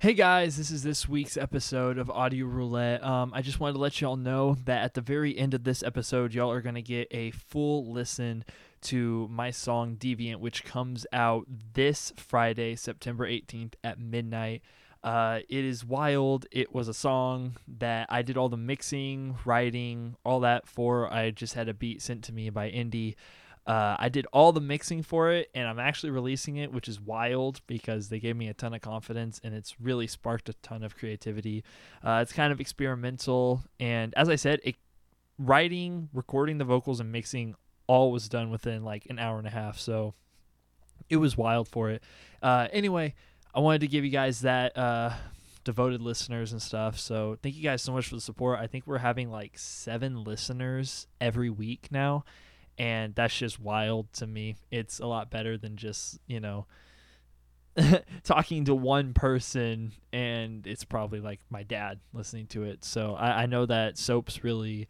Hey guys, this is this week's episode of Audio Roulette. Um, I just wanted to let y'all know that at the very end of this episode, y'all are going to get a full listen to my song Deviant, which comes out this Friday, September 18th at midnight. Uh, it is wild. It was a song that I did all the mixing, writing, all that for. I just had a beat sent to me by Indy. Uh, I did all the mixing for it, and I'm actually releasing it, which is wild because they gave me a ton of confidence, and it's really sparked a ton of creativity. Uh, it's kind of experimental, and as I said, it, writing, recording the vocals, and mixing all was done within like an hour and a half. So it was wild for it. Uh, anyway, I wanted to give you guys that uh, devoted listeners and stuff. So thank you guys so much for the support. I think we're having like seven listeners every week now and that's just wild to me. It's a lot better than just, you know, talking to one person and it's probably like my dad listening to it. So I, I know that Soap's really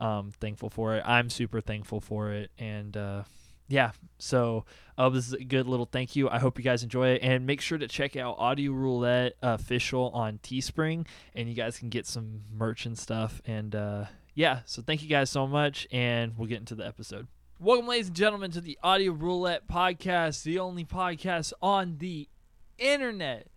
um, thankful for it. I'm super thankful for it. And uh, yeah, so uh, this is a good little thank you. I hope you guys enjoy it. And make sure to check out Audio Roulette Official on Teespring and you guys can get some merch and stuff. And uh, yeah, so thank you guys so much, and we'll get into the episode. Welcome, ladies and gentlemen, to the Audio Roulette Podcast, the only podcast on the internet.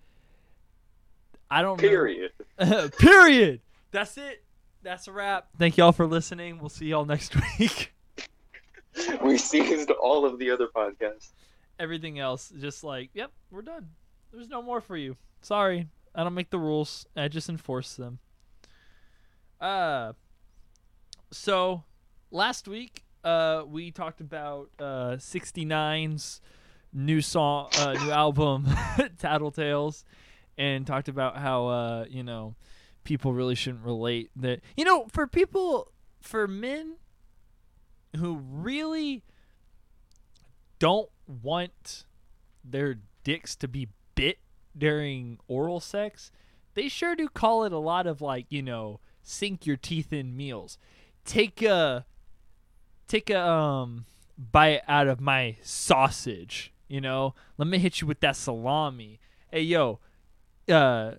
I don't Period. Period. That's it. That's a wrap. Thank y'all for listening. We'll see y'all next week. we seized all of the other podcasts. Everything else, just like, yep, we're done. There's no more for you. Sorry. I don't make the rules. I just enforce them. Uh so last week uh, we talked about uh, 69's new song, uh, new album, Tattletales, and talked about how uh, you know people really shouldn't relate that. You know, for people, for men who really don't want their dicks to be bit during oral sex, they sure do call it a lot of like you know sink your teeth in meals take a take a um bite out of my sausage. You know, let me hit you with that salami. Hey yo, uh,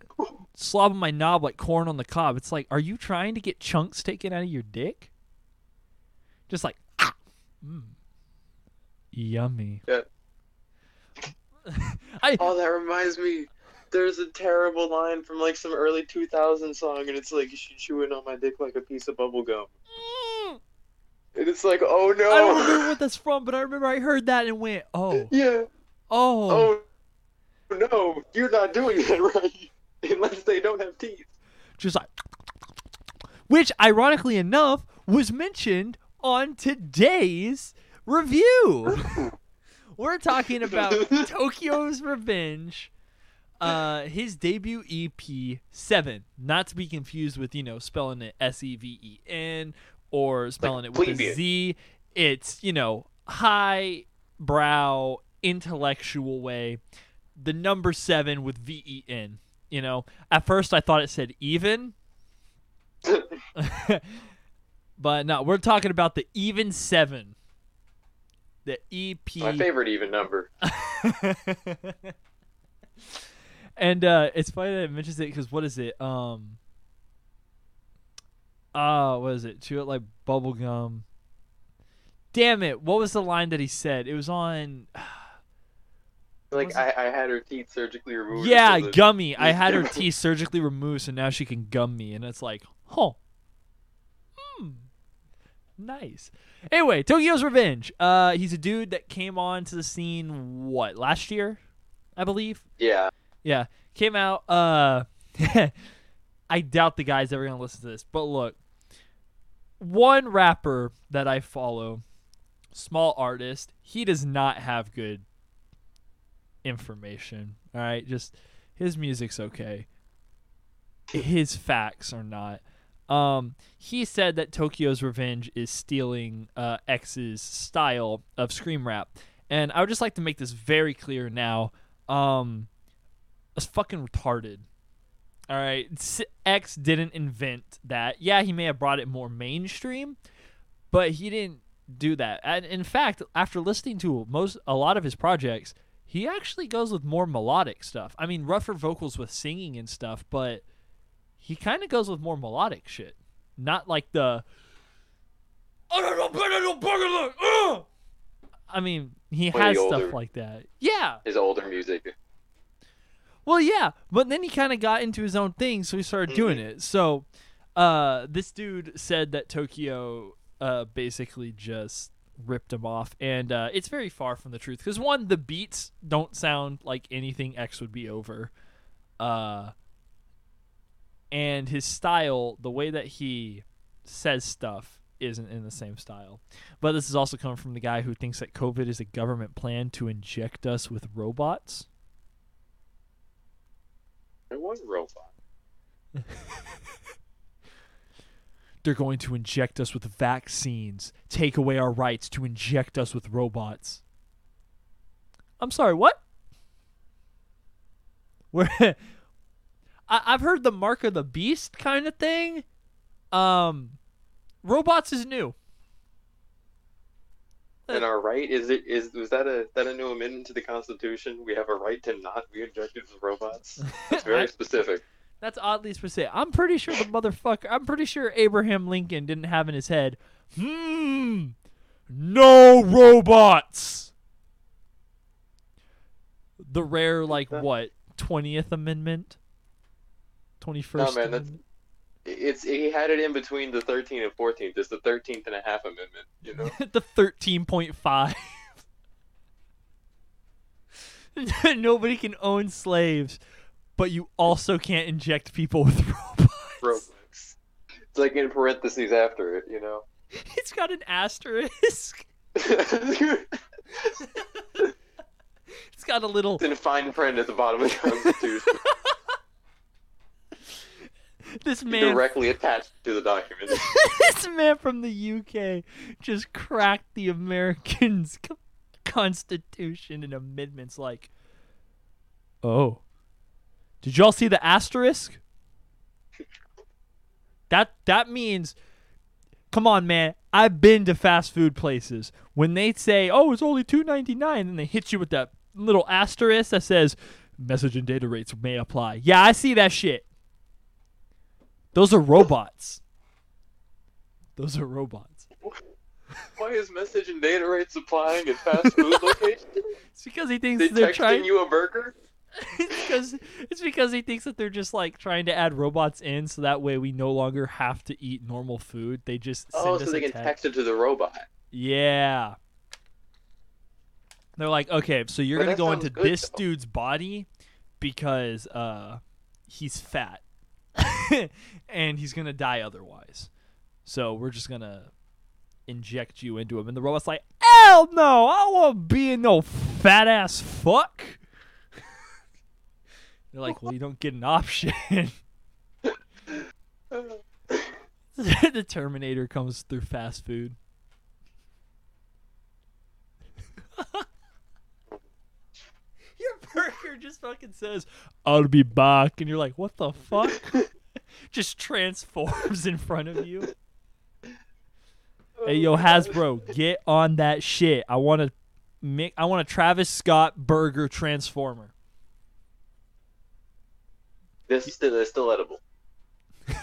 slobbing my knob like corn on the cob. It's like, are you trying to get chunks taken out of your dick? Just like, ah, mm, yummy. Yeah. I, oh, that reminds me. There's a terrible line from like some early 2000 song, and it's like, "She chewing on my dick like a piece of bubble gum." mm, And it's like, oh no. I don't remember what that's from, but I remember I heard that and went, oh, Yeah. oh. Oh no, you're not doing that right. Unless they don't have teeth. just like which ironically enough was mentioned on today's review we're talking about tokyo's revenge uh his debut ep 7 not to be confused with you know spelling it s-e-v-e-n or spelling it with a plebeian. z it's you know high brow intellectual way the number 7 with v-e-n you know at first i thought it said even but no, we're talking about the even seven. The E EP. My favorite even number. and uh, it's funny that it mentions it because what is it? Um. Uh, what is it? Chew it like bubble gum. Damn it! What was the line that he said? It was on. Like I, I had her teeth surgically removed. Yeah, so gummy. I had her teeth surgically removed, so now she can gum me, and it's like, huh, hmm, nice. Anyway, Tokyo's Revenge. Uh, he's a dude that came on to the scene what last year, I believe. Yeah. Yeah, came out. Uh, I doubt the guy's ever gonna listen to this, but look, one rapper that I follow, small artist, he does not have good information. All right, just his music's okay. His facts are not. Um, he said that Tokyo's Revenge is stealing uh, X's style of scream rap, and I would just like to make this very clear now. Um, it's fucking retarded. All right, X didn't invent that. Yeah, he may have brought it more mainstream, but he didn't do that. And in fact, after listening to most a lot of his projects, he actually goes with more melodic stuff. I mean, rougher vocals with singing and stuff, but he kind of goes with more melodic shit. Not like the. I mean, he Way has older. stuff like that. Yeah. His older music. Well, yeah, but then he kind of got into his own thing, so he started doing Mhm. it. So, uh, this dude said that Tokyo uh, basically just ripped him off, and uh, it's very far from the truth. Because one, the beats don't sound like anything X would be over, uh, and his style, the way that he says stuff, isn't in the same style. But this is also coming from the guy who thinks that COVID is a government plan to inject us with robots. It was robot. They're going to inject us with vaccines, take away our rights to inject us with robots. I'm sorry, what? Where I, I've heard the mark of the beast kind of thing. Um, robots is new. And our right is it is was that a that a new amendment to the Constitution? We have a right to not be injected with robots. It's very specific. That's oddly specific. I'm pretty sure the motherfucker. I'm pretty sure Abraham Lincoln didn't have in his head. Hmm. No robots. The rare, like what twentieth amendment, Twenty first. No man, that's it's he had it in between the 13th and 14th. It's the 13th and a half amendment. You know. the thirteen point five. Nobody can own slaves, but you also can't inject people with robots. robots. It's like in parentheses after it. You know. It's got an asterisk. it's It's got a little. It's in fine print at the bottom of the Constitution, This man, directly attached to the document. this man from the UK, just cracked the Americans' Constitution and amendments. Like, oh, did y'all see the asterisk? That that means, come on, man. I've been to fast food places. When they say, "Oh, it's only two ninety nine, and they hit you with that little asterisk that says, "Message and data rates may apply." Yeah, I see that shit. Those are robots. Those are robots. Why is message and data rates applying at fast food locations? It's because he thinks They they're texting trying. you a burger? it's because it's because he thinks that they're just like trying to add robots in, so that way we no longer have to eat normal food. They just send Oh, us so they can text. text it to the robot. Yeah. They're like, okay, so you're But gonna go into good, this though. dude's body because uh he's fat. and he's gonna die otherwise. So we're just gonna inject you into him. And the robot's like, Hell no, I won't be in no fat ass fuck. They're like, Well, you don't get an option. the Terminator comes through fast food. Your just fucking says, I'll be back. And you're like, what the fuck? just transforms in front of you. Hey, yo, Hasbro, get on that shit. I want to make, I want a Travis Scott burger transformer. This is still, it's still edible.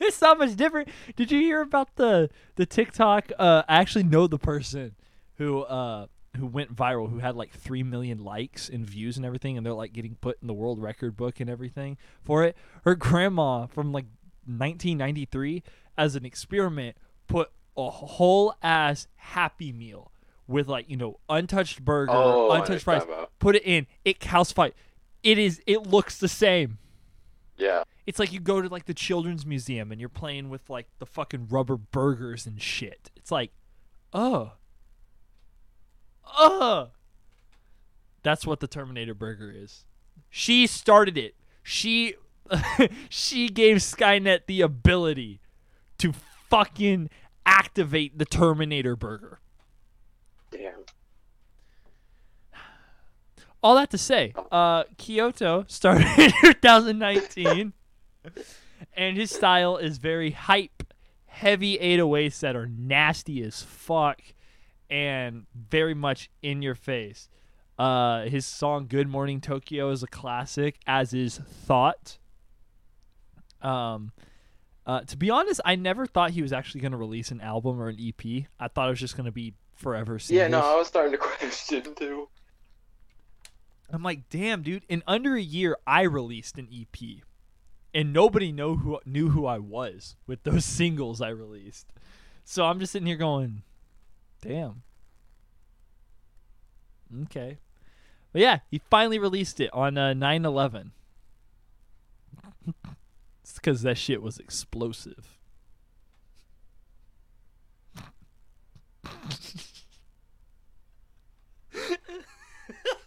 It's not much different. Did you hear about the the TikTok? Uh, I actually know the person who uh who went viral, who had like three million likes and views and everything, and they're like getting put in the world record book and everything for it. Her grandma from like 1993, as an experiment, put a whole ass Happy Meal with like you know untouched burger, Oh, untouched fries. Put it in. It calcified. It is. It looks the same. Yeah. It's like you go to like the children's museum and you're playing with like the fucking rubber burgers and shit. It's like, oh, uh. That's what the Terminator burger is. She started it. She she gave Skynet the ability to fucking activate the Terminator burger. Damn. all that to say, uh, Kyoto started in 2019, and his style is very hype, heavy 808s that are nasty as fuck, and very much in your face. Uh, his song "Good Morning Tokyo" is a classic, as is "Thought." Um, uh, to be honest, I never thought he was actually going to release an album or an EP. I thought it was just going to be forever. Singles. Yeah, no, I was starting to question too. I'm like, damn, dude. In under a year, I released an EP, and nobody know who knew who I was with those singles I released. So I'm just sitting here going, damn. Okay, but yeah, he finally released it on uh, 9/11. it's because that shit was explosive.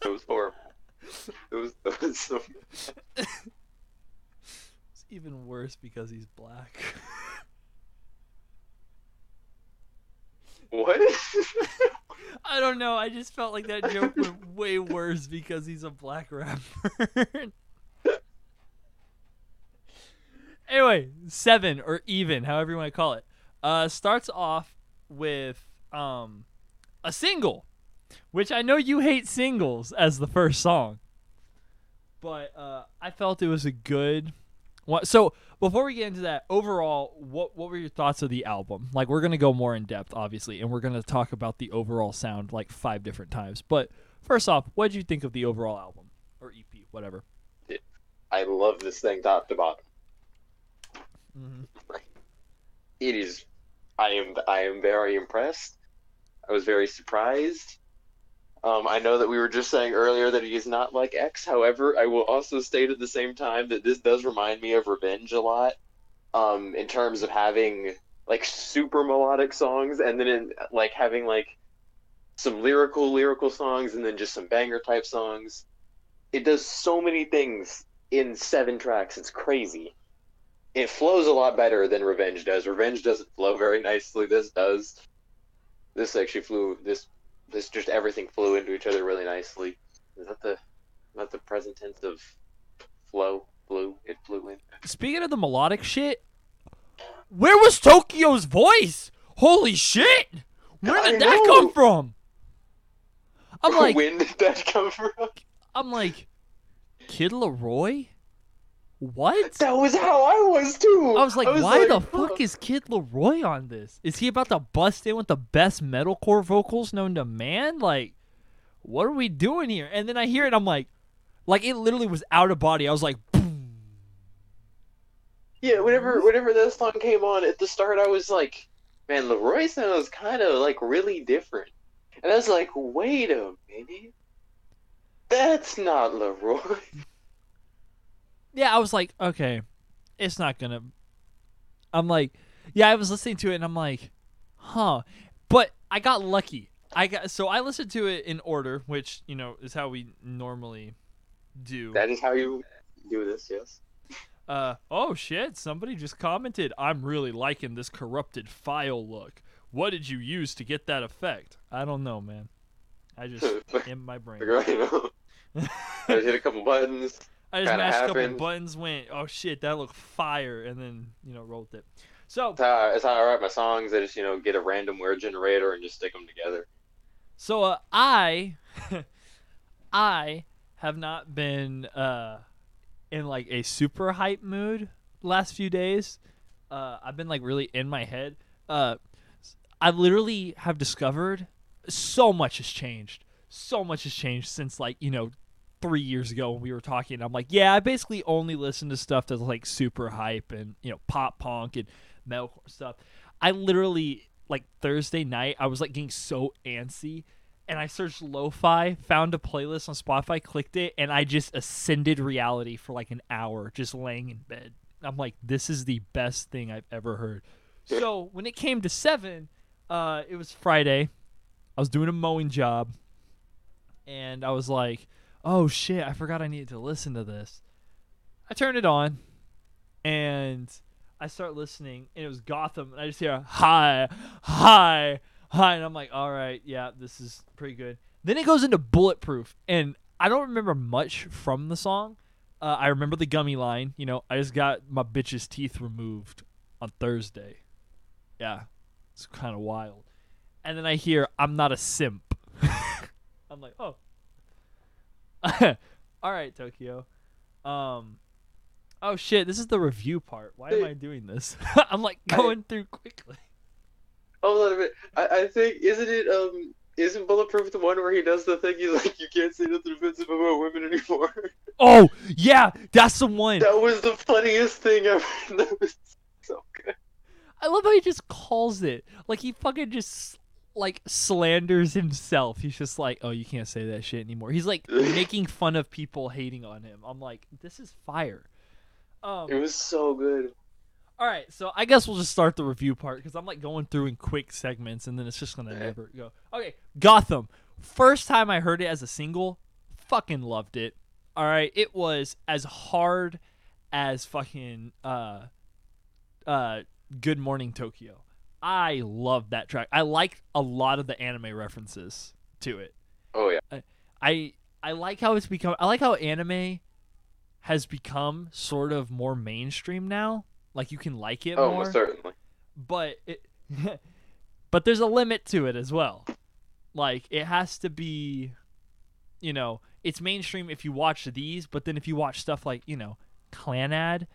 It was horrible. It was, it was so. It's even worse because he's black. What? I don't know. I just felt like that joke went way worse because he's a black rapper. anyway, seven or even, however you want to call it, uh, starts off with um, a single, which I know you hate singles as the first song, but uh, I felt it was a good. What, so before we get into that, overall, what what were your thoughts of the album? Like we're gonna go more in depth, obviously, and we're gonna talk about the overall sound like five different times. But first off, what did you think of the overall album or EP, whatever? I love this thing top to bottom. Mm-hmm. It is. I am. I am very impressed. I was very surprised. Um, I know that we were just saying earlier that he is not like X. However, I will also state at the same time that this does remind me of Revenge a lot. Um, in terms of having like super melodic songs, and then in, like having like some lyrical lyrical songs, and then just some banger type songs. It does so many things in seven tracks. It's crazy. It flows a lot better than Revenge does. Revenge doesn't flow very nicely. This does. This actually flew. This this just everything flew into each other really nicely. Is that the that the present tense of flow? Flew. It flew in. Speaking of the melodic shit, where was Tokyo's voice? Holy shit! Where I did that know. come from? I'm like, when did that come from? I'm like, Kid LAROI? What? That was how I was too. I was like, why the huh. fuck is Kid LAROI on this? Is he about to bust in with the best metalcore vocals known to man? Like, what are we doing here? And then I hear it, I'm like, like it literally was out of body. I was like, boom. Yeah, whenever whenever that song came on at the start, I was like, man, LAROI sounds kind of like really different. And I was like, wait a minute, that's not LAROI. Yeah, I was like, okay, it's not gonna. I'm like, yeah, I was listening to it and I'm like, huh. But I got lucky. I got so I listened to it in order, which you know is how we normally do. That is how you do this, yes. Uh oh shit! Somebody just commented. I'm really liking this corrupted file look. What did you use to get that effect? I don't know, man. I just in my brain. I just hit a couple buttons. I just mashed a couple buttons, went, oh shit, that looked fire, and then you know rolled it. So That's how, that's how I write my songs. I just you know get a random word generator and just stick them together. So uh, I, I have not been uh, in like a super hype mood last few days. Uh, I've been like really in my head. Uh, I literally have discovered so much has changed. So much has changed since like you know three years ago when we were talking. I'm like, yeah, I basically only listen to stuff that's like super hype and you know pop punk and metalcore stuff. I literally like Thursday night, I was like getting so antsy, and I searched lo-fi, found a playlist on Spotify, clicked it, and I just ascended reality for like an hour, just laying in bed. I'm like, this is the best thing I've ever heard. So when it came to seven, uh, it was Friday. I was doing a mowing job, and I was like, oh shit, I forgot I needed to listen to this. I turned it on, and I start listening, and it was Gotham, and I just hear hi, hi, hi, and I'm like, all right, yeah, this is pretty good. Then it goes into Bulletproof, and I don't remember much from the song. Uh, I remember the gummy line. You know, I just got my bitch's teeth removed on Thursday. Yeah, it's kind of wild. and then I hear I'm not a simp. I'm like, oh. All right, Tokyo. Um. Oh shit! This is the review part. Why am I doing this? I'm like going through quickly. Hold on a minute. I, I think isn't it um isn't Bulletproof the one where he does the thing he's like you can't say nothing offensive about women anymore. Oh yeah, that's the one. That was the funniest thing ever. That was so good. I love how he just calls it like he fucking just like slanders himself. He's just like, oh, you can't say that shit anymore. He's like making fun of people hating on him. I'm like, this is fire. Um, It was so good. all right, so I guess we'll just start the review part because I'm like going through in quick segments and then it's just gonna never go. Okay, Gotham. First time I heard it as a single, fucking loved it. All right, it was as hard as fucking uh uh Good Morning Tokyo. I love that track. I like a lot of the anime references to it. Oh yeah. I I like how it's become. I like how anime has become sort of more mainstream now. Like you can like it Oh, more, most certainly. but it, but there's a limit to it as well. Like it has to be, you know, it's mainstream if you watch these, but then if you watch stuff like you know, Clannad,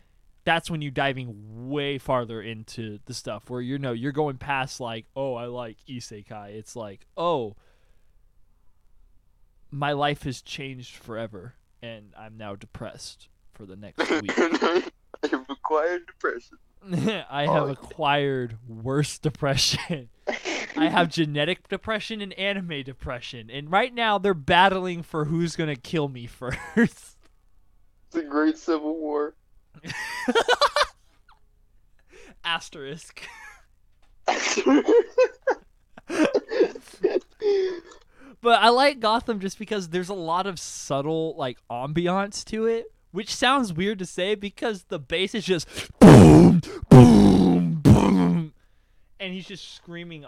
that's when you're diving way farther into the stuff where you know you're going past like, oh, I like isekai. It's like, oh, my life has changed forever, and I'm now depressed for the next week. I've acquired depression. I have Oh. acquired worse depression. I have genetic depression and anime depression, and right now they're battling for who's gonna kill me first. It's a great civil war. Asterisk. But I like Gotham just because there's a lot of subtle like ambiance to it, which sounds weird to say because the bass is just boom, boom, boom, and he's just screaming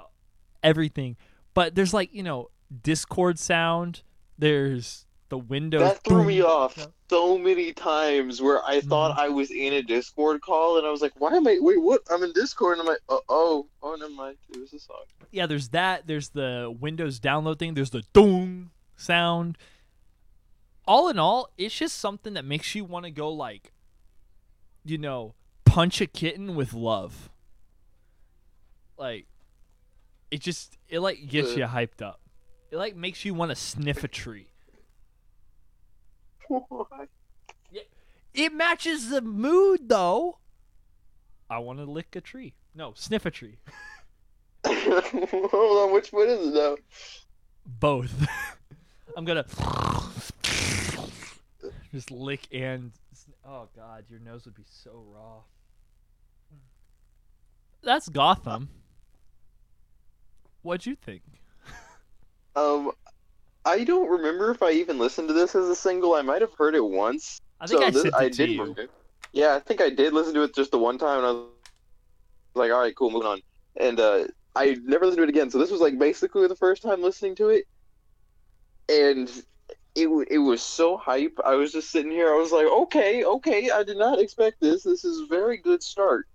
everything. But there's like you know Discord sound. There's the windows. that threw me off so many times where I thought Mhm. I was in a Discord call and I was like, why am I wait what I'm in Discord and I'm like oh oh oh never mind. It was a song. yeah, there's that. There's the Windows download thing. There's the dong sound. All in all, it's just something that makes you want to go like, you know, punch a kitten with love. Like, it just it like gets Uh. you hyped up. It like makes you want to sniff a tree. Why? It matches the mood though. I want to lick a tree. No, sniff a tree. Hold on, which one is it now? Both. I'm gonna just lick and oh god, your nose would be so raw. That's Gotham. What'd you think? Um, I don't remember if I even listened to this as a single. I might have heard it once. I think so I this, I did you. remember. Yeah, I think I did listen to it just the one time, and I was like, "All right, cool, moving on." And uh, I never listened to it again. So this was like basically the first time listening to it, and it it was so hype. I was just sitting here. I was like, "Okay, okay, I did not expect this. This is a very good start."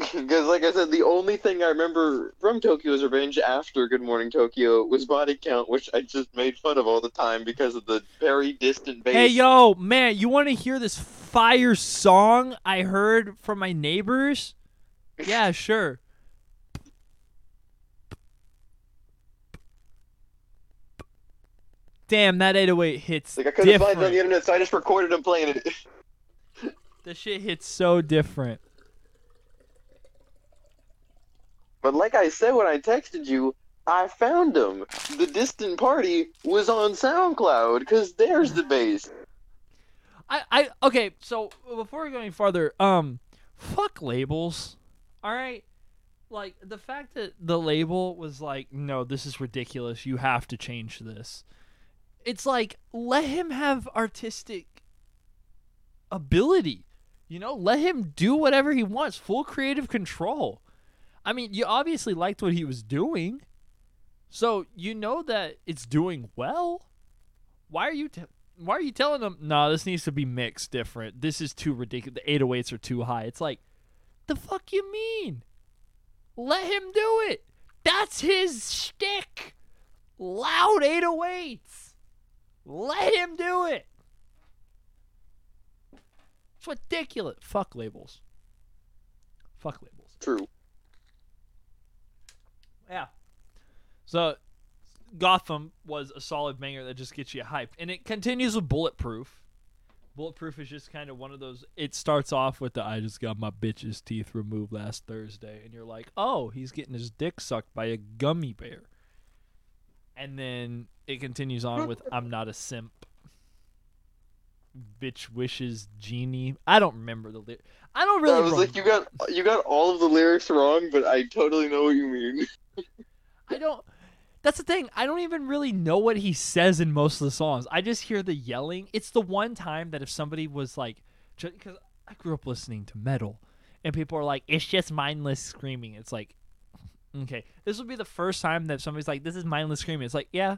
Because, like I said, the only thing I remember from Tokyo's Revenge after Good Morning Tokyo was body count, which I just made fun of all the time because of the very distant bass. Hey yo, man, you want to hear this fire song I heard from my neighbors? Yeah, sure. Damn, that 808 hits Like I couldn't find it on the internet, so I just recorded him playing it. The shit hits so different. But like I said when I texted you, I found him. The distant party was on SoundCloud because there's the bass. I, I okay, so before we go any farther, um fuck labels. All right? Like the fact that the label was like, "No, this is ridiculous. You have to change this." It's like let him have artistic ability. You know, let him do whatever he wants, full creative control. I mean, you obviously liked what he was doing. So, you know that it's doing well. Why are you t- why are you telling them, no, this needs to be mixed different. This is too ridiculous. The 808s are too high. It's like, the fuck you mean? Let him do it. That's his shtick. Loud 808s. Let him do it. It's ridiculous. Fuck labels. Fuck labels. True. Yeah. So Gotham was a solid banger that just gets you hyped. And it continues with Bulletproof. Bulletproof is just kind of one of those it starts off with the I just got my bitch's teeth removed last Thursday and you're like, "Oh, he's getting his dick sucked by a gummy bear." And then it continues on with I'm not a simp. Bitch wishes genie. I don't remember the lyric. I don't really I was like, you got you got all of the lyrics wrong, but I totally know what you mean. I don't. That's the thing. I don't even really know what he says in most of the songs. I just hear the yelling. It's the one time that if somebody was like, because I grew up listening to metal, and people are like, it's just mindless screaming. It's like, okay, this will be the first time that somebody's like, this is mindless screaming. It's like, yeah,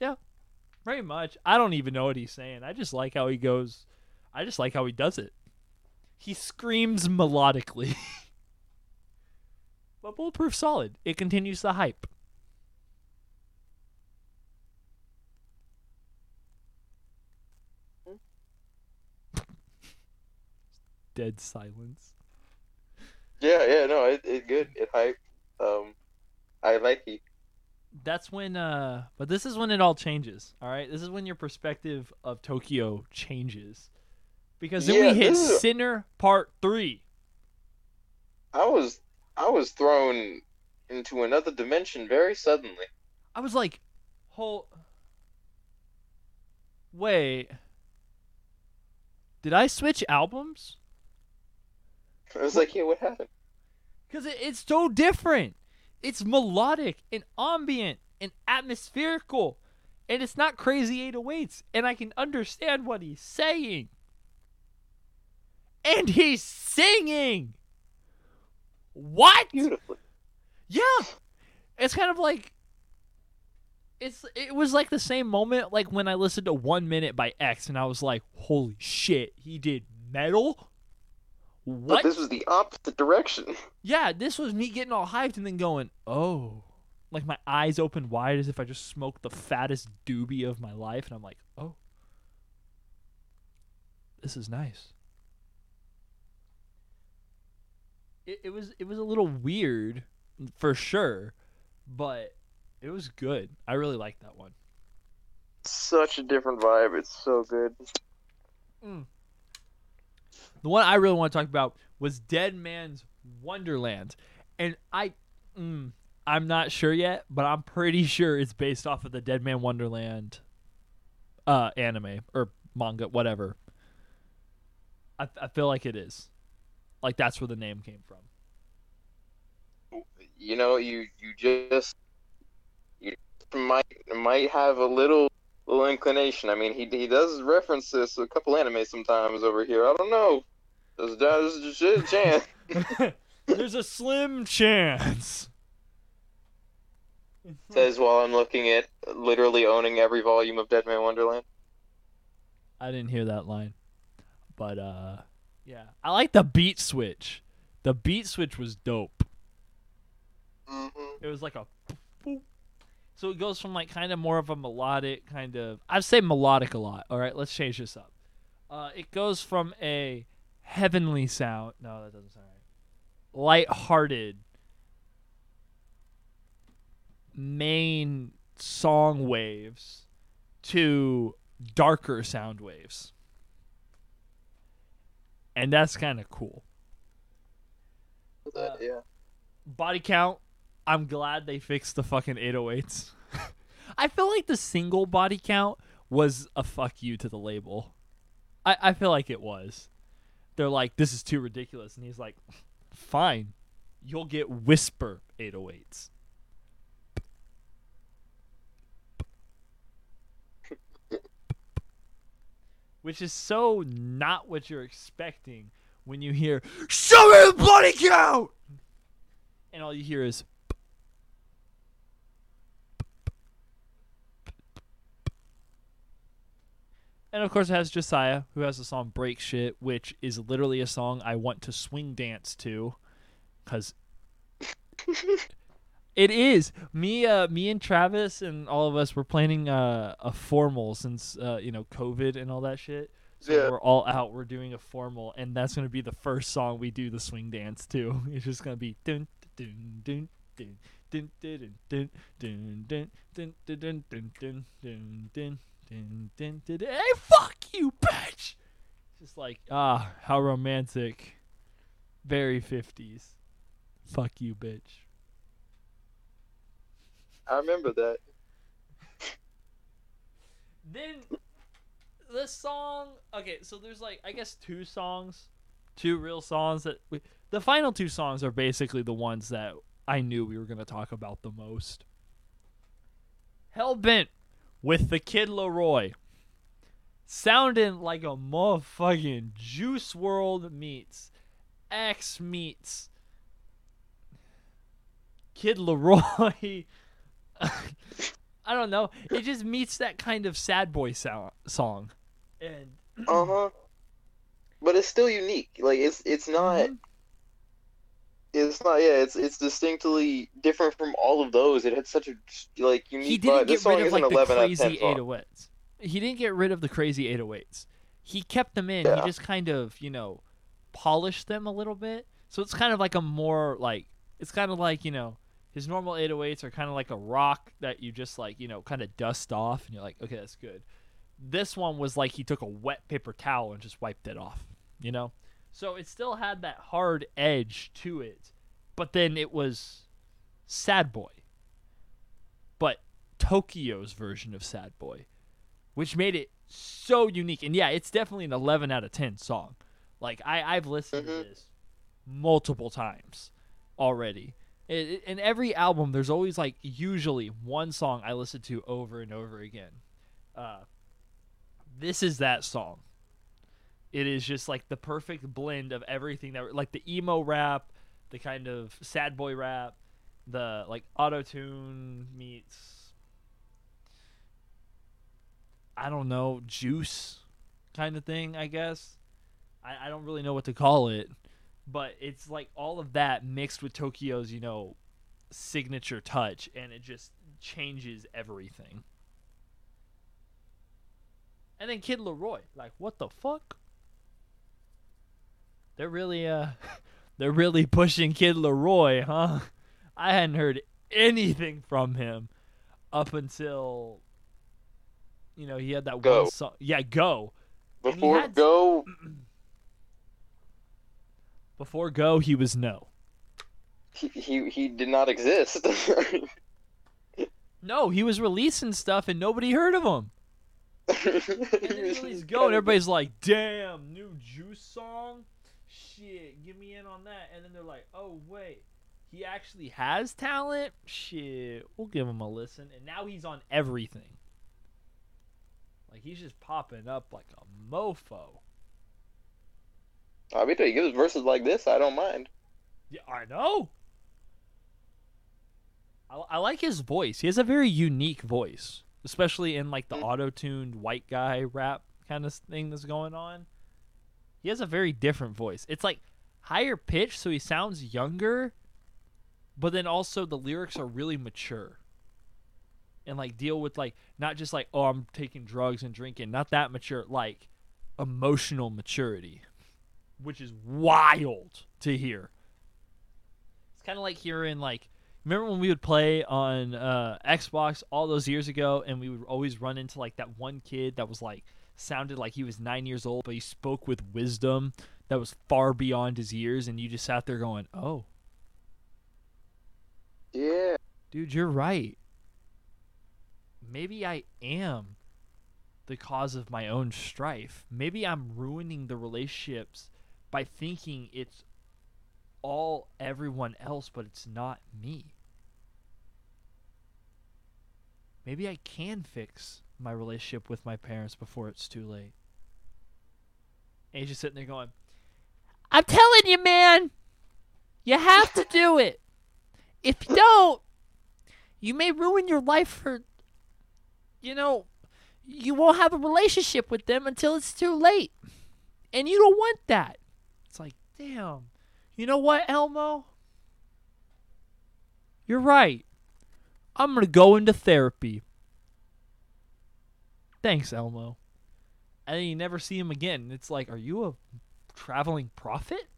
yeah, very much. I don't even know what he's saying. I just like how he goes. I just like how he does it. He screams melodically. But Bulletproof solid. It continues the hype. Dead silence. Yeah, yeah, no, it it good. It hype. Um, I like it. That's when uh but this is when it all changes. All right? This is when your perspective of Tokyo changes. Because then Yeah, we hit Sinner Part 3. I was I was thrown into another dimension very suddenly. I was like, "Hold Wait. Did I switch albums?" I was like, yeah, what happened? Because it, it's so different. It's melodic and ambient and atmospherical. And it's not crazy 808s. And I can understand what he's saying. And he's singing. What? Beautifully. Yeah. It's kind of like it's it was like the same moment like when I listened to 1 minute by X and I was like, "Holy shit, he did metal?" But What? this was the opposite direction. Yeah, this was me getting all hyped and then going, oh. Like my eyes open wide as if I just smoked the fattest doobie of my life. And I'm like, oh. This is nice. It, it was it was a little weird for sure, but it was good. I really liked that one. Such a different vibe. It's so good. The one I really want to talk about was Dead Man's Wonderland, and I, mm, I'm not sure yet, but I'm pretty sure it's based off of the Deadman Wonderland, uh, anime or manga, whatever. I I feel like it is, like that's where the name came from. You know, you you just you might might have a little little inclination. I mean, he he does reference this a couple anime sometimes over here. I don't know. There's there's just a chance. There's a slim chance. Says while I'm looking at literally owning every volume of Deadman Wonderland. I didn't hear that line. But uh yeah. I like the beat switch. The beat switch was dope. Mm-hmm. It was like a. So it goes from like kind of more of a melodic kind of I'd say melodic a lot. All right, let's change this up. Uh it goes from a heavenly sound. No, that doesn't sound right. Light-hearted main song waves to darker sound waves. And that's kind of cool. Uh, yeah. Body count, I'm glad they fixed the fucking 808s. I feel like the single body count was a fuck you to the label. I, I feel like it was. They're like, this is too ridiculous. And he's like, fine. You'll get whisper 808s. Which is so not what you're expecting when you hear, Show me the bloody count! And all you hear is, And of course, it has Josiah, who has the song Break Shit, which is literally a song I want to swing dance to. Because It is me. Uh, me and Travis and all of us were planning uh, a formal since uh, you know COVID and all that shit. So Yeah. we're all out. We're doing a formal, and that's gonna be the first song we do the swing dance to. It's just gonna be dun dun dun dun dun dun dun dun dun dun dun dun dun dun dun dun dun dun dun. Hey, fuck you, bitch! Just like ah, how romantic. Very fifties. Fuck you, bitch. I remember that. then this song okay so there's like i guess two songs two real songs that we, the final two songs are basically the ones that i knew we were going to talk about the most. Hellbent with the kid LAROI. Sounding like a motherfucking Juice WRLD meets x meets kid LAROI I don't know. It just meets that kind of sad boy sound, song, and Uh huh. But it's still unique. Like it's it's not. Mhm. It's not. Yeah. It's it's distinctly different from all of those. It had such a like unique. he didn't This get rid of like the 11 out of 10 crazy 808s. He didn't get rid of the crazy 808s. He kept them in. Yeah. He just kind of you know polished them a little bit. So it's kind of like a more like it's kind of like you know his normal 808s are kind of like a rock that you just like you know kind of dust off and you're like okay that's good. This one was like he took a wet paper towel and just wiped it off. You know. So it still had that hard edge to it, but then it was sad boy. But Tokyo's version of Sad Boy, which made it so unique. And yeah, it's definitely an 11 out of 10 song. Like I I've listened to mm-hmm. this multiple times already. It, in every album, there's always like usually one song I listen to over and over again. Uh, this is that song. It is just like the perfect blend of everything that like the emo rap, the kind of sad boy rap, the like auto tune meets I don't know juice kind of thing. I guess I, I don't really know what to call it, but it's like all of that mixed with Tokyo's you know signature touch, and it just changes everything. And then Kid LAROI, like what the fuck? They're really uh they're really pushing Kid LAROI, huh? I hadn't heard anything from him up until you know, he had that Go. one song. Yeah, go. Before go, Before go, he was no. he, he he did not exist. No, he was releasing stuff and nobody heard of him. And then he released go and everybody's like, "Damn, new Juice song? Shit, give me in on that." And then they're like, "Oh wait, he actually has talent? Shit, we'll give him a listen." And now he's on everything. Like he's just popping up like a mofo. I mean, he gives verses like this. I don't mind. Yeah, I know. I, I like his voice. He has a very unique voice, especially in like the Mm. auto-tuned white guy rap kind of thing that's going on. He has a very different voice. It's like higher pitch, so he sounds younger, but then also the lyrics are really mature. And like deal with like not just like oh I'm taking drugs and drinking, not that mature, like emotional maturity, which is wild to hear. It's kind of like hearing like remember when we would play on uh, Xbox all those years ago, and we would always run into like that one kid that was like sounded like he was nine years old, but he spoke with wisdom that was far beyond his years, and you just sat there going, "Oh, Yeah. dude, you're right. Maybe I am the cause of my own strife. Maybe I'm ruining the relationships by thinking it's all everyone else, but it's not me. Maybe I can fix my relationship with my parents before it's too late. And he's just sitting there going, I'm telling you, man, you have to do it. If you don't, you may ruin your life for, you know, you won't have a relationship with them until it's too late. And you don't want that. It's like, damn. You know what, Elmo? You're right. I'm gonna go into therapy. Thanks, Elmo. And then you never see him again. It's like, are you a traveling prophet?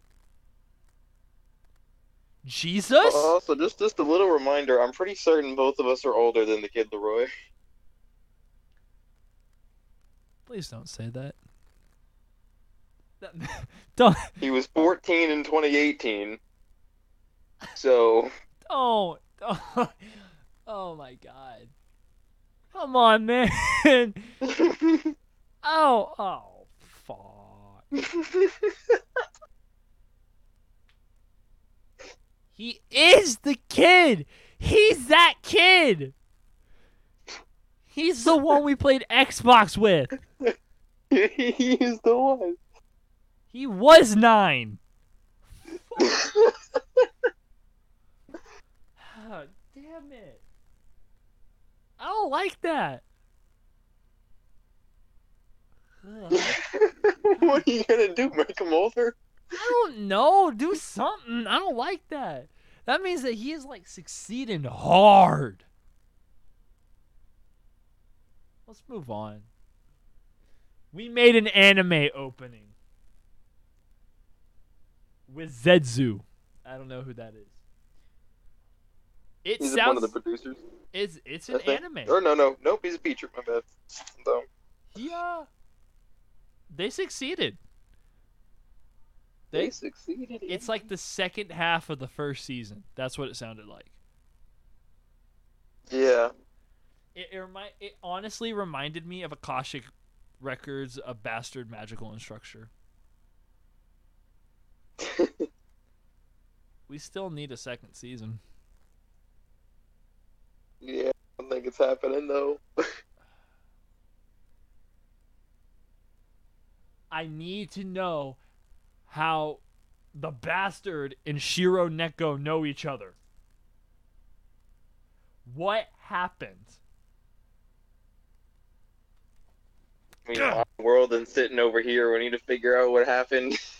Jesus? Oh, also, just just a little reminder. I'm pretty certain both of us are older than the kid LAROI. Please don't say that. Don't He was 14 in 2018. So don't. Oh, don't. Oh my god. Come on, man. Oh, oh, fuck. He is the kid. He's that kid. He's the one we played Xbox with. he is the one. He was nine. Oh, damn it. I don't like that. What are you gonna do? Make him older? I don't know. Do something. I don't like that. That means that he is like succeeding hard. Let's move on. We made an anime opening with Zetsu. I don't know who that is. It He's sounds one of the producers. it's it's an anime. Or no, no, nope. He's a feature. My bad. So, Yeah. They succeeded. they They succeeded. it's like the second half of the first season. That's what it sounded like. yeah. It it, remi- it honestly reminded me of Akashic Records, a bastard magical instructor. We still need a second season. yeah. I don't think it's happening though. I need to know how the bastard and Shiro Neko know each other. What happened? I mean, on the world and sitting over here. We need to figure out what happened.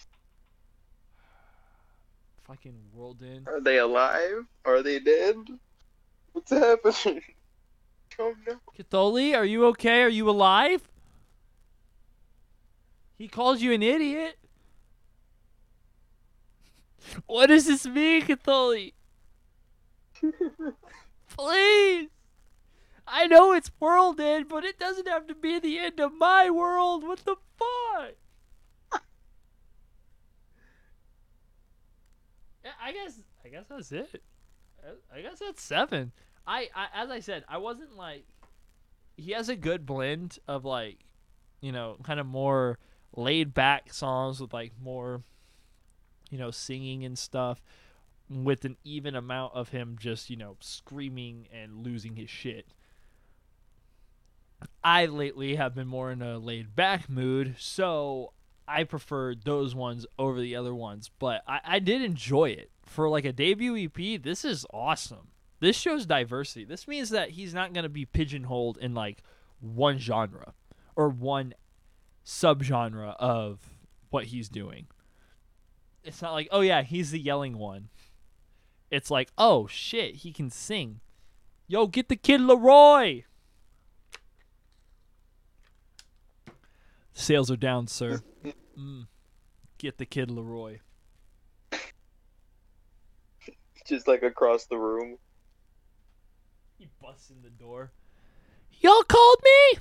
Fucking world in. Are they alive? Are they dead? What's happening? Oh no. Chtholly, are you okay? Are you alive? He calls you an idiot. What does this mean, Chtholly? Please. I know it's world end, but it doesn't have to be the end of my world. What the fuck? I guess I guess that's it. I- I guess that's seven. I, I as I said, I wasn't like he has a good blend of like, you know, kind of more laid back songs with like more you know, singing and stuff with an even amount of him just, you know, screaming and losing his shit. I lately have been more in a laid back mood, so I preferred those ones over the other ones, but I, I did enjoy it. For like a debut EP, this is awesome. This shows diversity. This means that he's not going to be pigeonholed in like one genre or one subgenre of what he's doing. It's not like, oh yeah, he's the yelling one. It's like, oh shit, he can sing. Yo, get the kid LAROI. Sales are down, sir. Mm. Get the kid LAROI. Just like across the room. He busts in the door. Y'all called me?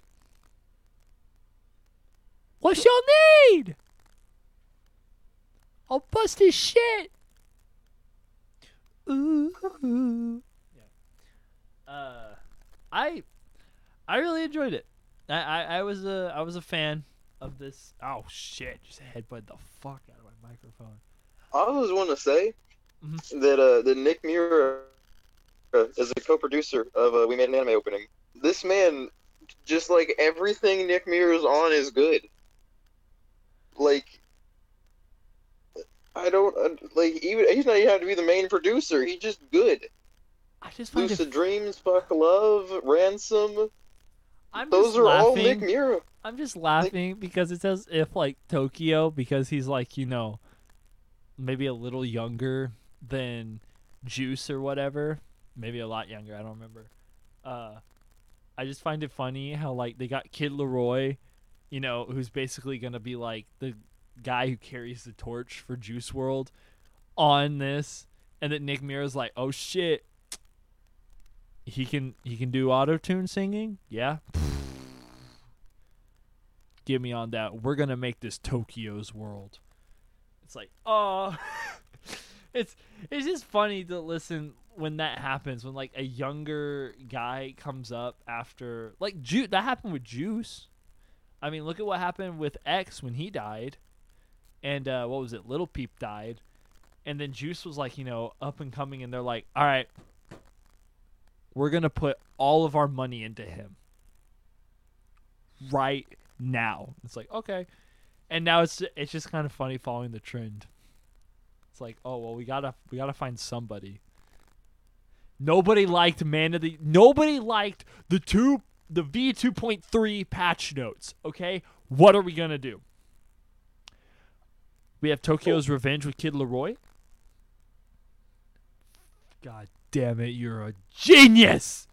What's y'all need? I'll bust his shit. Ooh. Yeah. Uh, I, I really enjoyed it. I, I, I was a, I was a fan of this. Oh shit! Just headbutt the fuck out of my microphone. I always want to say Mhm. that uh, that Nick Mira uh, is a co-producer of uh, We Made an Anime Opening. This man, just like everything Nick Mira is on, is good. Like, I don't uh, like even he's not even have to be the main producer. He's just good. I just find Lucid it. Dreams, Fuck Love, Ransom. I'm Those just are all laughing. Nick Mira. I'm just laughing because it's as if like Tokyo, because he's like you know, maybe a little younger than Juice or whatever. maybe a lot younger. I don't remember. Uh, I just find it funny how like they got Kid LAROI, you know, who's basically gonna be like the guy who carries the torch for Juice WRLD on this, and that Nick Mira's like, oh shit, he can he can do auto tune singing, yeah. Get me on that. We're gonna make this Tokyo's world. It's like, oh, it's it's just funny to listen when that happens when like a younger guy comes up after like Ju- that happened with Juice. I mean, look at what happened with X when he died, and uh, what was it? Lil Peep died, and then Juice was like, you know, up and coming, and they're like, all right, we're gonna put all of our money into him right now. It's like okay, and now it's it's just kind of funny following the trend. It's like, oh well, we gotta we gotta find somebody. Nobody liked Man of the. Nobody liked the two the V two point three patch notes. Okay, what are we gonna do? We have Tokyo's oh. Revenge with Kid LAROI. God damn it, you're a genius.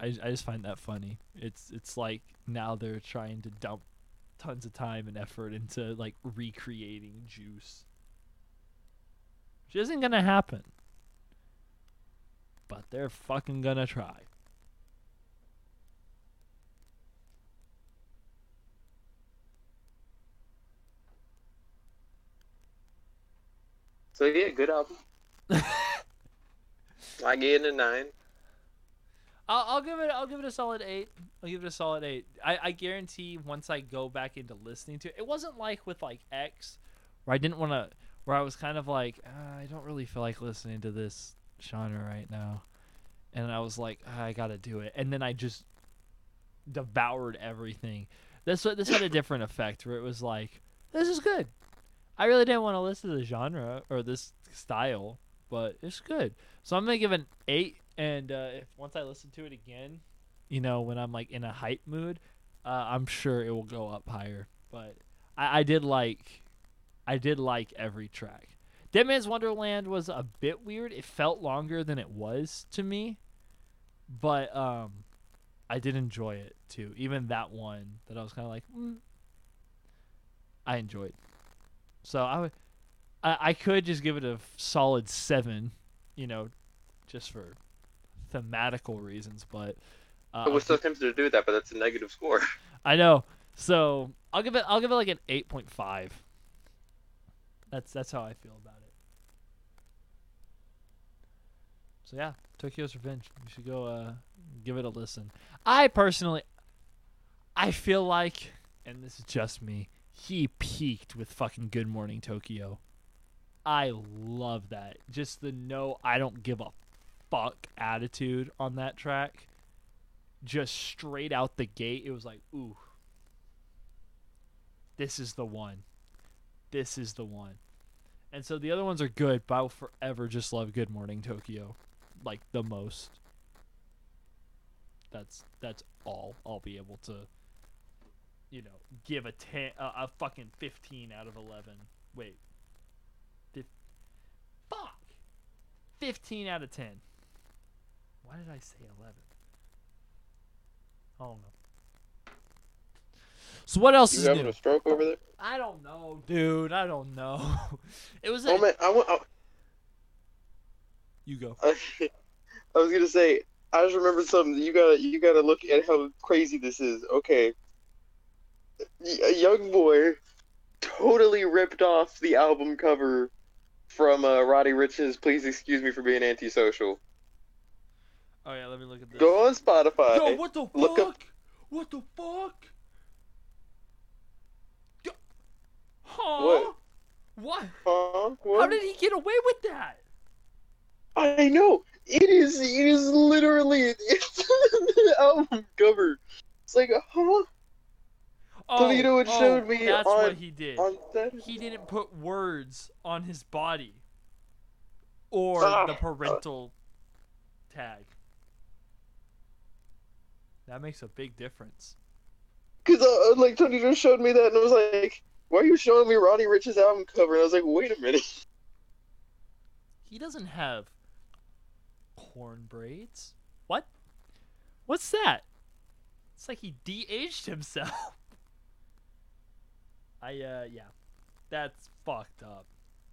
I, I just find that funny. It's it's like now they're trying to dump tons of time and effort into like recreating Juice. Which isn't gonna happen. But they're fucking gonna try. So yeah, good album. I gave it a nine. I'll, I'll give it. I'll give it a solid eight. I'll give it a solid eight. I, I guarantee once I go back into listening to it, it wasn't like with like X, where I didn't want to, where I was kind of like, uh, I don't really feel like listening to this genre right now, and I was like, ah, I gotta do it, and then I just devoured everything. This this had a different effect where it was like, this is good. I really didn't want to listen to the genre or this style, but it's good. So I'm gonna give an eight and uh, if once I listen to it again, you know, when I'm like in a hype mood, uh, I'm sure it will go up higher. But I, I did like, I did like every track. Dead Man's Wonderland was a bit weird. It felt longer than it was to me, but um, I did enjoy it too. Even that one that I was kind of like, mm, I enjoyed. So I would, I, I could just give it a solid seven, you know, just for thematical reasons, but uh, I was so tempted to do that, but that's a negative score. I know. So I'll give it. I'll give it like an eight point five. That's that's how I feel about it. So yeah, Tokyo's Revenge. You should go uh, give it a listen. I personally, I feel like, and this is just me, he peaked with fucking Good Morning Tokyo. I love that. Just the no, I don't give a fuck attitude on that track. Just straight out the gate, it was like, ooh, this is the one. This is the one. And so the other ones are good, but I will forever just love Good Morning Tokyo, like the most. That's that's all I'll be able to, you know, give a ten, uh, a fucking fifteen out of eleven. Wait, Fif- fuck, fifteen out of ten. Why did I say 11? I don't know. So what else You is having new? a stroke over there? I don't know, dude. I don't know. It was a, Oh man, I, wa- I, you go. I, was gonna say. I just remembered something. You gotta, you gotta look at how crazy this is. Okay, young boy totally ripped off the album cover from uh, Roddy Ricch's "Please Excuse Me for Being Antisocial." Oh yeah, let me look at this. Go on Spotify. Yo, what the fuck? up- What the fuck? Yo- Huh? What? What? Huh? What? How did he get away with that? I know it is. It is literally it's the album cover. It's like, huh? Oh, had oh, showed me that's on- what he did. He didn't put words on his body or Ah, the parental tag. That makes a big difference. Because uh, like Tony just showed me that, and I was like, "Why are you showing me Ronnie Ricch's album cover?" And I was like, "Wait a minute." He doesn't have corn braids. What? What's that? It's like he de-aged himself. I uh yeah. That's fucked up.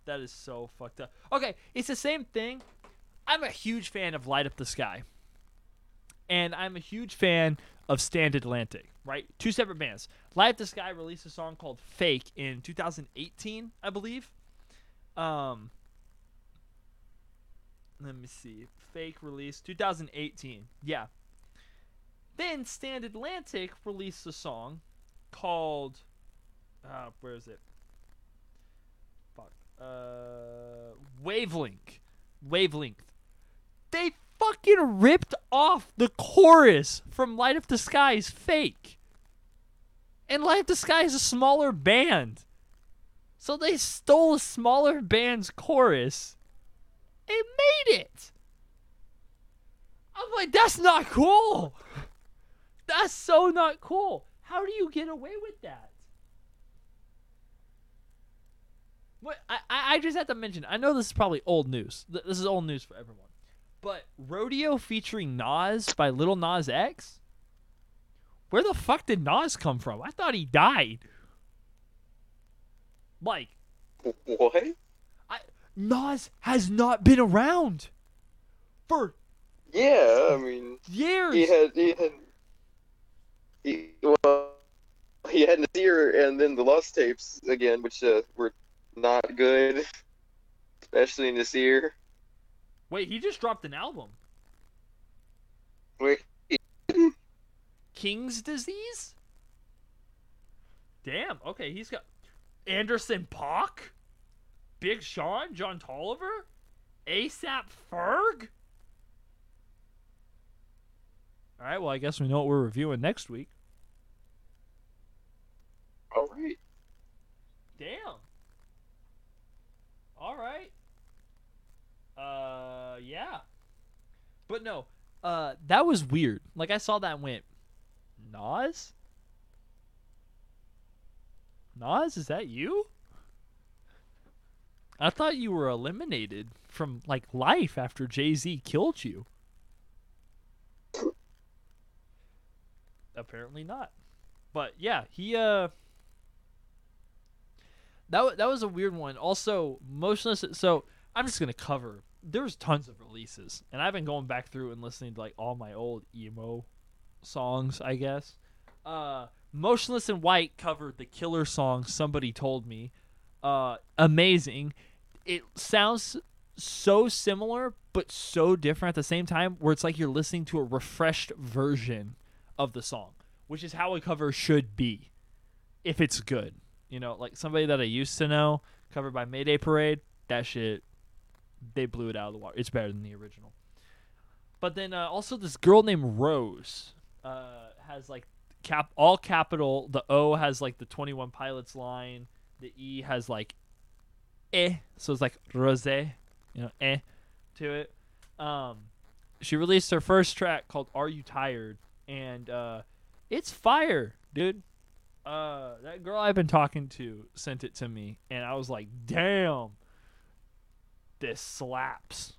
That is so fucked up. Okay, it's the same thing. I'm a huge fan of Light Up the Sky. And I'm a huge fan of Stand Atlantic, right? Two separate bands. Light Up the Sky released a song called Fake in 2018, I believe. Um let me see. Fake release 2018. Yeah. Then Stand Atlantic released a song called uh where is it? Fuck. Uh Wavelength. Wavelength. They fucking ripped off the chorus from Light Up the Sky's Fake. And Light Up the Sky is a smaller band. So they stole a smaller band's chorus and made it. I'm like, that's not cool. That's so not cool. How do you get away with that? What I, I just have to mention. I know this is probably old news. This is old news for everyone. But rodeo featuring Nas by Lil Nas X. Where the fuck did Nas come from? I thought he died. Like What? Nas has not been around for Yeah, I mean, years. he had he had he well he had Nasir and then the Lost Tapes again, which uh, were not good, especially in this year. Wait, he just dropped an album. Wait, King's disease? Damn. Okay, he's got Anderson .Paak, Big Sean, Don Toliver, ASAP Ferg. All right. Well, I guess we know what we're reviewing next week. all right. Damn. All right. Uh, yeah. But no, uh, that was weird. Like I saw that and went, Nas. Nas, is that you? I thought you were eliminated from like life after Jay Z killed you. Apparently not. But yeah, he uh that that was a weird one. Also, motionless. So I'm just gonna cover. There's tons of releases, and I've been going back through and listening to like all my old emo songs. I guess. Uh, Motionless in White covered the killer song "Somebody Told Me." Uh, amazing. It sounds so similar but so different at the same time, where it's like you're listening to a refreshed version of the song, which is how a cover should be, if it's good. You know, like somebody that I used to know, covered by Mayday Parade. That shit, they blew it out of the water. It's better than the original. But then uh, also this girl named Rose uh, has like cap all capital. The O has like the Twenty One Pilots line. The E has like eh, so it's like rose, you know, eh, to it. Um, she released her first track called "Are You Tired?" and uh, it's fire, dude uh that girl I've been talking to sent it to me and I was like, "Damn. This slaps."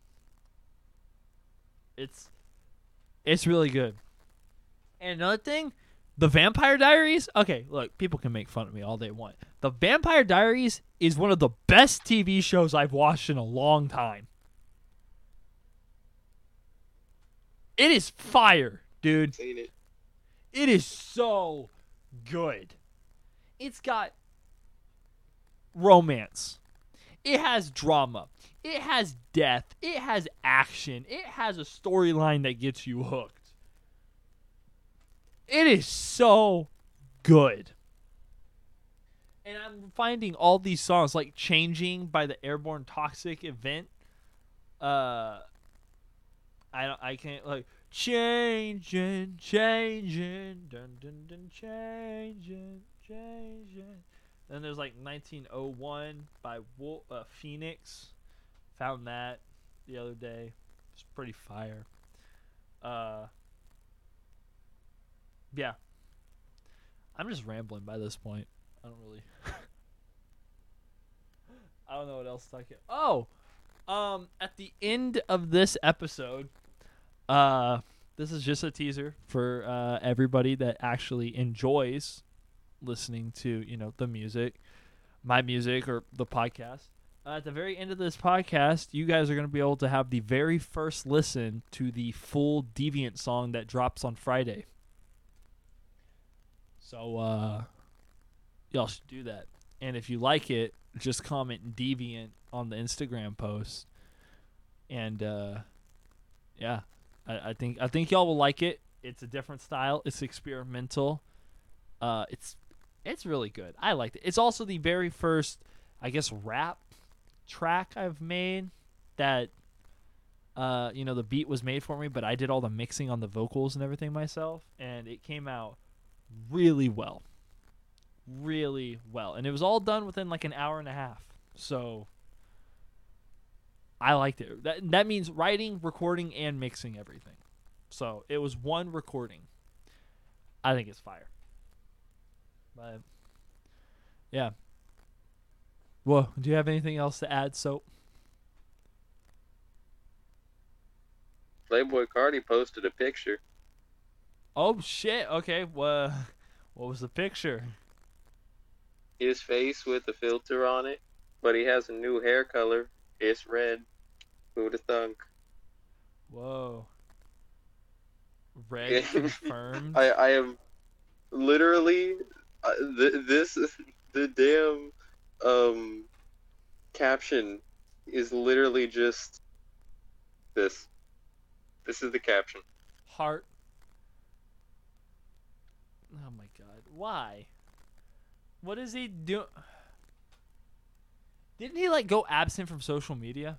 It's it's really good. And another thing, The Vampire Diaries, okay, look, people can make fun of me all they want. The Vampire Diaries is one of the best TV shows I've watched in a long time. It is fire, dude. Seen it. It is so good. It's got romance. It has drama. It has death. It has action. It has a storyline that gets you hooked. It is so good. And I'm finding all these songs like Changing by the Airborne Toxic event. Uh I don't I can't like changing, changing, dun dun dun, changing, changing. Then there's like 1901 by Wolf, uh, Phoenix. Found that the other day. It's pretty fire. Uh, yeah. I'm just rambling by this point. I don't really. I don't know what else to talk. About. Oh, Um, at the end of this episode, uh, this is just a teaser for uh, everybody that actually enjoys listening to you know the music, my music or the podcast. Uh, at the very end of this podcast, you guys are going to be able to have the very first listen to the full Deviant song that drops on Friday. So, uh, y'all should do that. And if you like it, just comment Deviant on the Instagram post. And uh, yeah, I, I think I think y'all will like it. It's a different style. It's experimental. Uh, it's it's really good. I liked it. It's also the very first, I guess, rap track I've made that uh, you know, the beat was made for me, but I did all the mixing on the vocals and everything myself, and it came out really well. Really well. And it was all done within like an hour and a half. So I liked it. That that means writing, recording, and mixing everything. So it was one recording. I think it's fire. But yeah. Whoa, do you have anything else to add, Soap? Playboi Carti posted a picture. Oh shit. Okay. What? What was the picture? His face with a filter on it, but he has a new hair color. It's red. Who'd have thunk? Whoa. Red confirmed. I I am literally this the damn um caption is literally just this. This is the caption. Heart. Oh my god. Why? What is he doing? Didn't he like go absent from social media?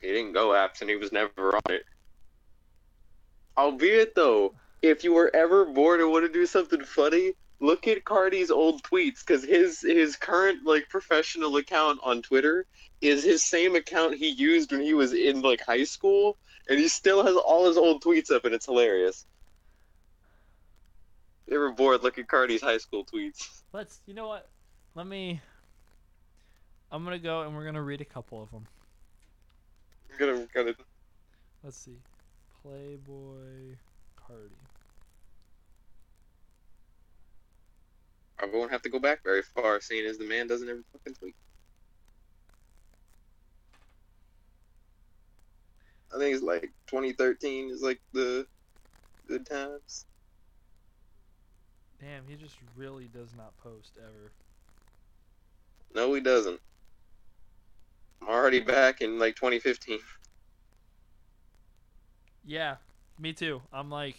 He didn't go absent. He was never on it. Albeit though, if you were ever bored and want to do something funny, look at Carti's old tweets because his his current like professional account on Twitter is his same account he used when he was in like high school, and he still has all his old tweets up, and it's hilarious. If you ever bored, look at Carti's high school tweets. Let's. You know what? Let me. I'm gonna go and we're gonna read a couple of them. I'm gonna gonna Let's see. Playboi Carti. Won't have to go back very far, seeing as the man doesn't ever fucking tweet. I think it's like 2013 is like the good times. Damn, he just really does not post ever. No, he doesn't. I'm already back in like 2015. Yeah, me too. I'm like.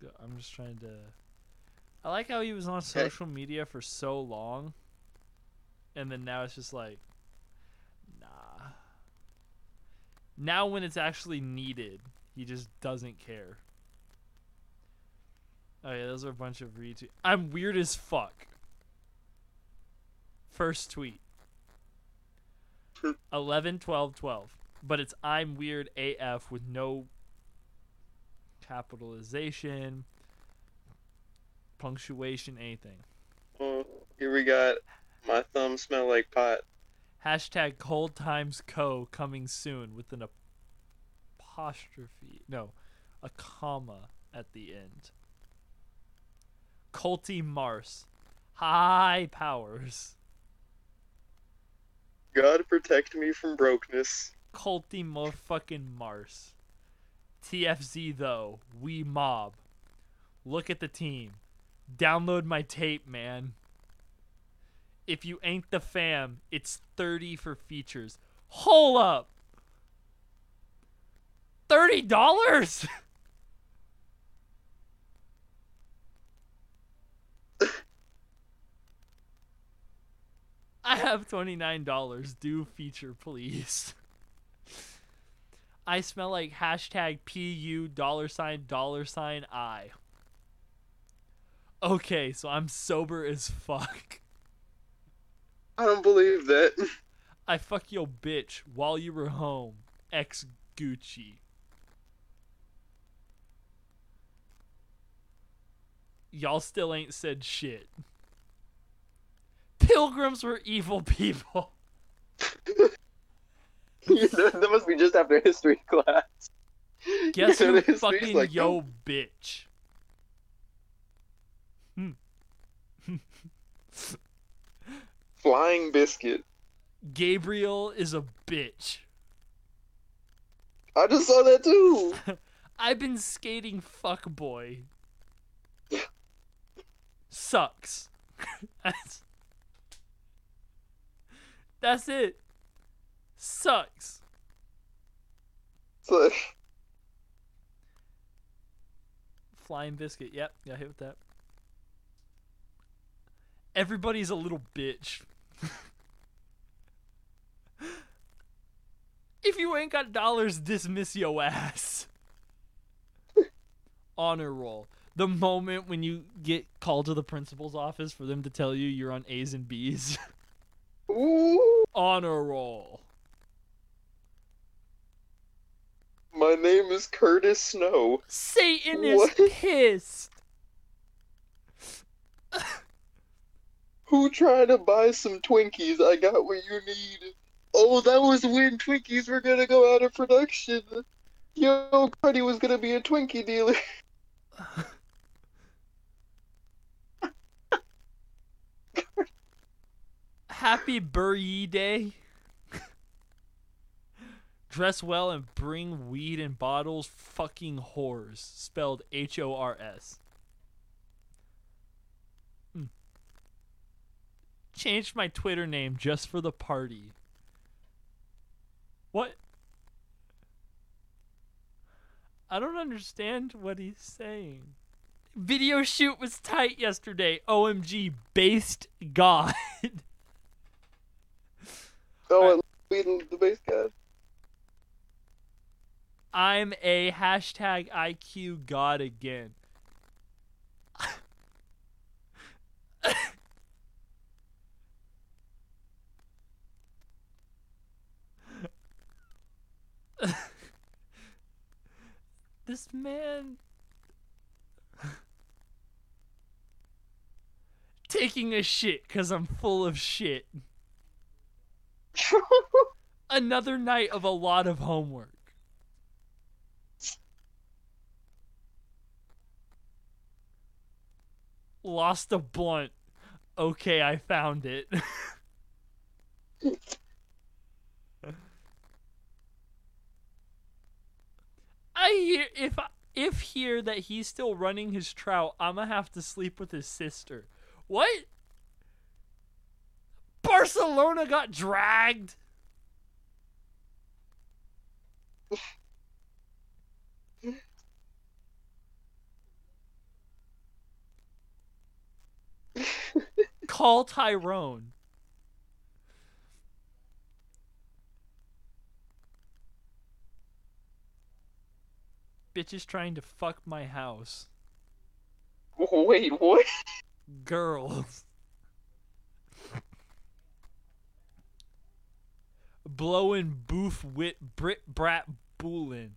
Go- I'm just trying to. I like how he was on social media for so long, and then now it's just like, nah. Now when it's actually needed, he just doesn't care. Oh yeah, those are a bunch of retweets. I'm weird as fuck. First tweet. 11 12 12 but it's i'm weird af with no capitalization punctuation anything Well, here we got my thumb smell like pot. hashtag cold times co coming soon with an apostrophe no a comma at the end culty mars high powers God protect me from brokenness. culty motherfucking Mars. TFZ though, we mob. Look at the team. Download my tape, man. If you ain't the fam, it's 30 for features. Hold up. $30? I have $29. Do feature, please. I smell like hashtag PU dollar sign dollar sign I. Okay, so I'm sober as fuck. I don't believe that. I fuck yo bitch while you were home. Ex Gucci. Y'all still ain't said shit. Pilgrims were evil people. that must be just after history class. Guess who fucking like, yo "Nope." bitch? Hmm. Flying biscuit. Gabriel is a bitch. I just saw that too. I've been skating fuck boy. Sucks. That's, that's it. Sucks. Like, Flying biscuit. Yep, got hit with that. Everybody's a little bitch. if you ain't got dollars, dismiss yo ass. Honor roll. The moment when you get called to the principal's office for them to tell you you're on A's and B's. ooh, Honor roll. My name is Curtis Snow. Satan What? is pissed. Who trying to buy some Twinkies? I got what you need. Oh, that was when Twinkies were gonna go out of production. Yo, Carti was gonna be a Twinkie dealer. Happy birthday. Dress well and bring weed in bottles. Fucking whores. Spelled H O R S. Hmm. Changed my Twitter name just for the party. What? I don't understand what he's saying. Video shoot was tight yesterday. OMG, based God. Oh, I weed the base guy. I'm a hashtag IQ god again. this man taking a shit because I'm full of shit. Another night of a lot of homework. Lost a blunt. Okay, I found it. I hear if if hear that he's still running his trout, I'm gonna have to sleep with his sister. What? Barcelona got dragged. Call Tyrone. Bitch is trying to fuck my house. Wait, what? Girls. Blowing boof wit Brit Brat Boolin.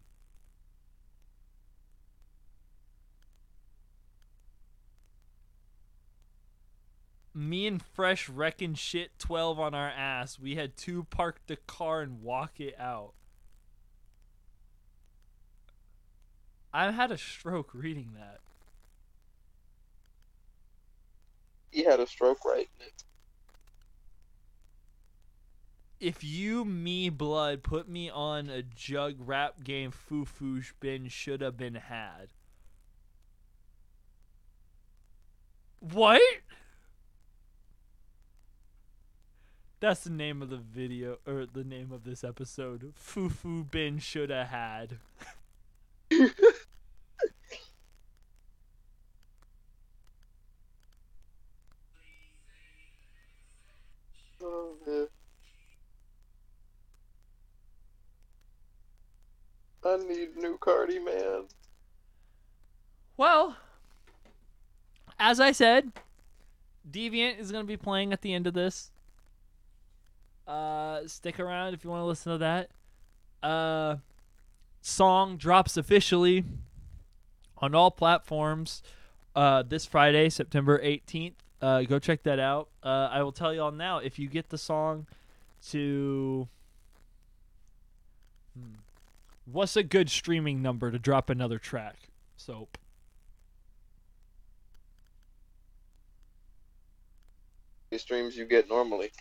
Me and Fresh wrecking shit 12 on our ass. We had to park the car and walk it out. I had a stroke reading that. He had a stroke right it. If you, me, blood, put me on a jug rap game, foo foosh bin shoulda been had. What? That's the name of the video, or the name of this episode. Foo foo bin shoulda had. Oh. I need new Carti, man. Well, as I said, Deviant is going to be playing at the end of this. Uh, stick around if you want to listen to that. Uh, song drops officially on all platforms uh, this Friday, September 18th. Uh, go check that out. Uh, I will tell y'all now if you get the song to. Hmm. What's a good streaming number to drop another track? Soap. Streams you get normally.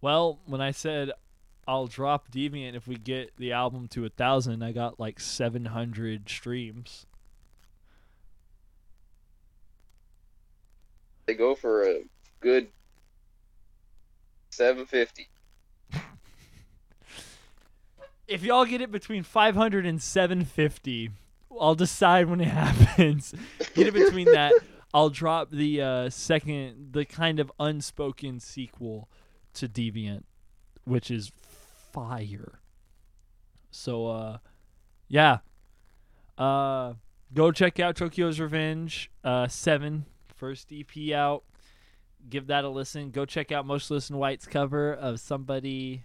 Well, when I said I'll drop Deviant if we get the album to a thousand, I got like 700 streams. They go for a good 750. If y'all get it between 500 and 750, I'll decide when it happens. get it between that. I'll drop the uh, second, the kind of unspoken sequel to Deviant, which is fire. So, uh, yeah. Uh, go check out Tokyo's Revenge uh, 7, first EP out. Give that a listen. Go check out Motionless in White's cover of Somebody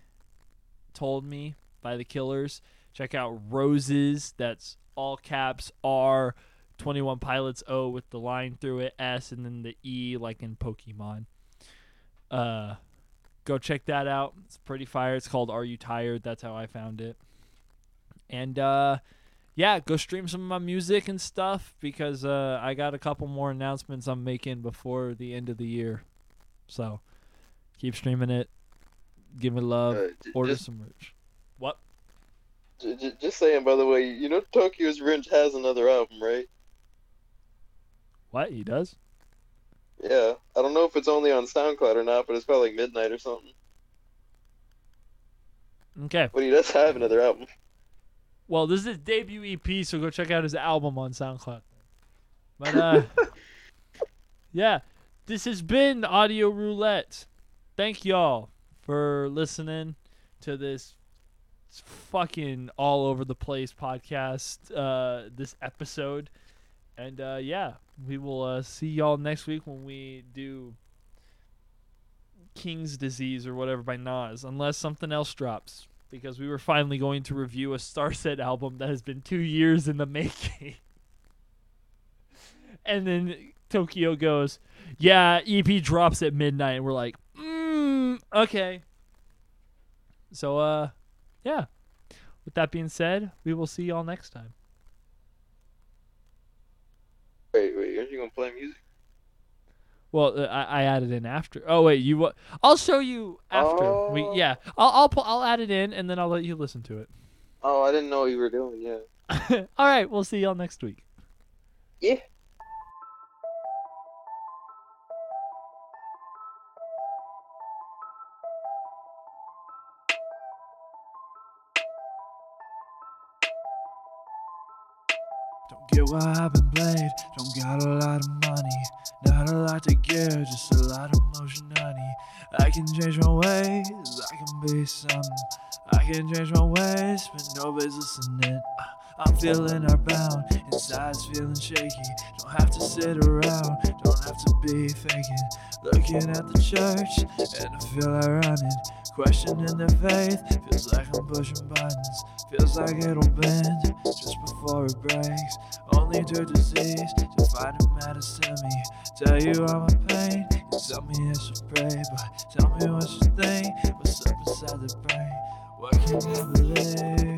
Told Me by the Killers. Check out Roses. That's all caps R, 21 Pilots O with the line through it, S, and then the E like in Pokemon. Uh, go check that out. It's pretty fire. It's called Are You Tired? That's how I found it. And uh, yeah, go stream some of my music and stuff because uh, I got a couple more announcements I'm making before the end of the year. So keep streaming it. Give it love. Uh, j- Order just, some merch. What? j- j- just saying, by the way, you know Tokyo's Revenge has another album, right? What? He does? Yeah. I don't know if it's only on SoundCloud or not, but it's probably like Midnight or something. Okay. But he does have another album. Well, this is his debut EP, so go check out his album on SoundCloud. But uh yeah, this has been Audio Roulette. Thank y'all for listening to this fucking all over the place podcast uh this episode. And uh yeah, we will uh see y'all next week when we do King's Disease or whatever by Nas, unless something else drops because we were finally going to review a Starset album that has been two years in the making. and then Tokyo goes, "Yeah, EP drops at midnight," and we're like, mm, "Okay." So, uh, yeah. With that being said, we will see y'all next time. Wait, wait, aren't you gonna play music? Well, uh, I, I added in after. Oh wait, you what? I'll show you after. We Oh. yeah. I'll I'll pu- I'll add it in and then I'll let you listen to it. Oh, I didn't know you were doing. Yeah. All right, we'll see y'all next week. Yeah. I've been played. Don't got a lot of money. Not a lot to give, just a lot of motion, honey. I can change my ways, I can be something. I can change my ways, but nobody's listening. Uh, I'm feeling our bound, inside's feeling shaky. Don't have to sit around, don't have to be faking. Looking at the church, and I feel like running. Questioning their faith, feels like I'm pushing buttons. Feels like it'll bend just before it breaks. Only through disease to find a medicine, me. Tell you all my pain, you tell me I should pray, but tell me what you think. What's up inside the brain? What can I believe?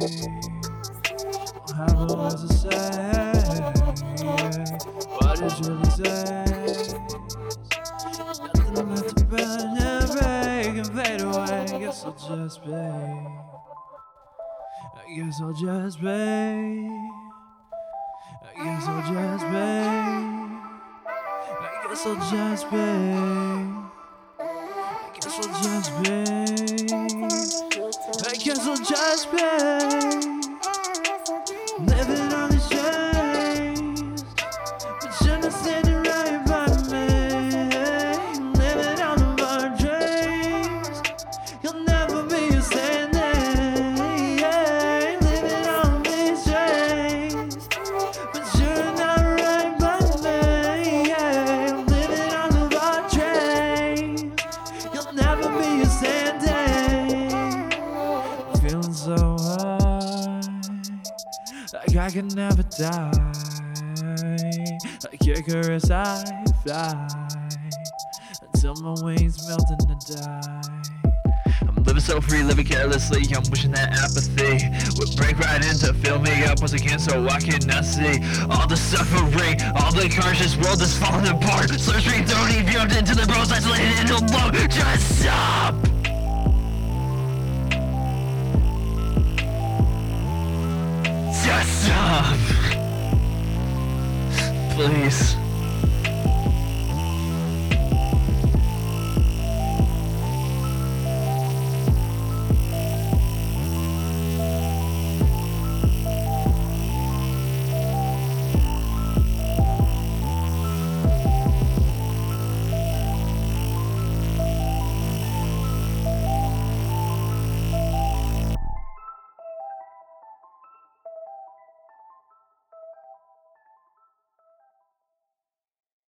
Don't have a lot to say. What it really says. Nothing left to burn and break and fade away. I guess I'll just be. I guess I'll just be. I guess I'll just be. I guess I'll just be. I guess I'll just be. I guess I'll just be. Can never die. Like Icarus, I fly until my wings melt and I die. I'm living so free, living carelessly. I'm wishing that apathy would break right in to fill me up once again so I cannot see all the suffering, all the. This world is falling apart. Search me, don't even into the bones, isolated and alone. Just stop! please.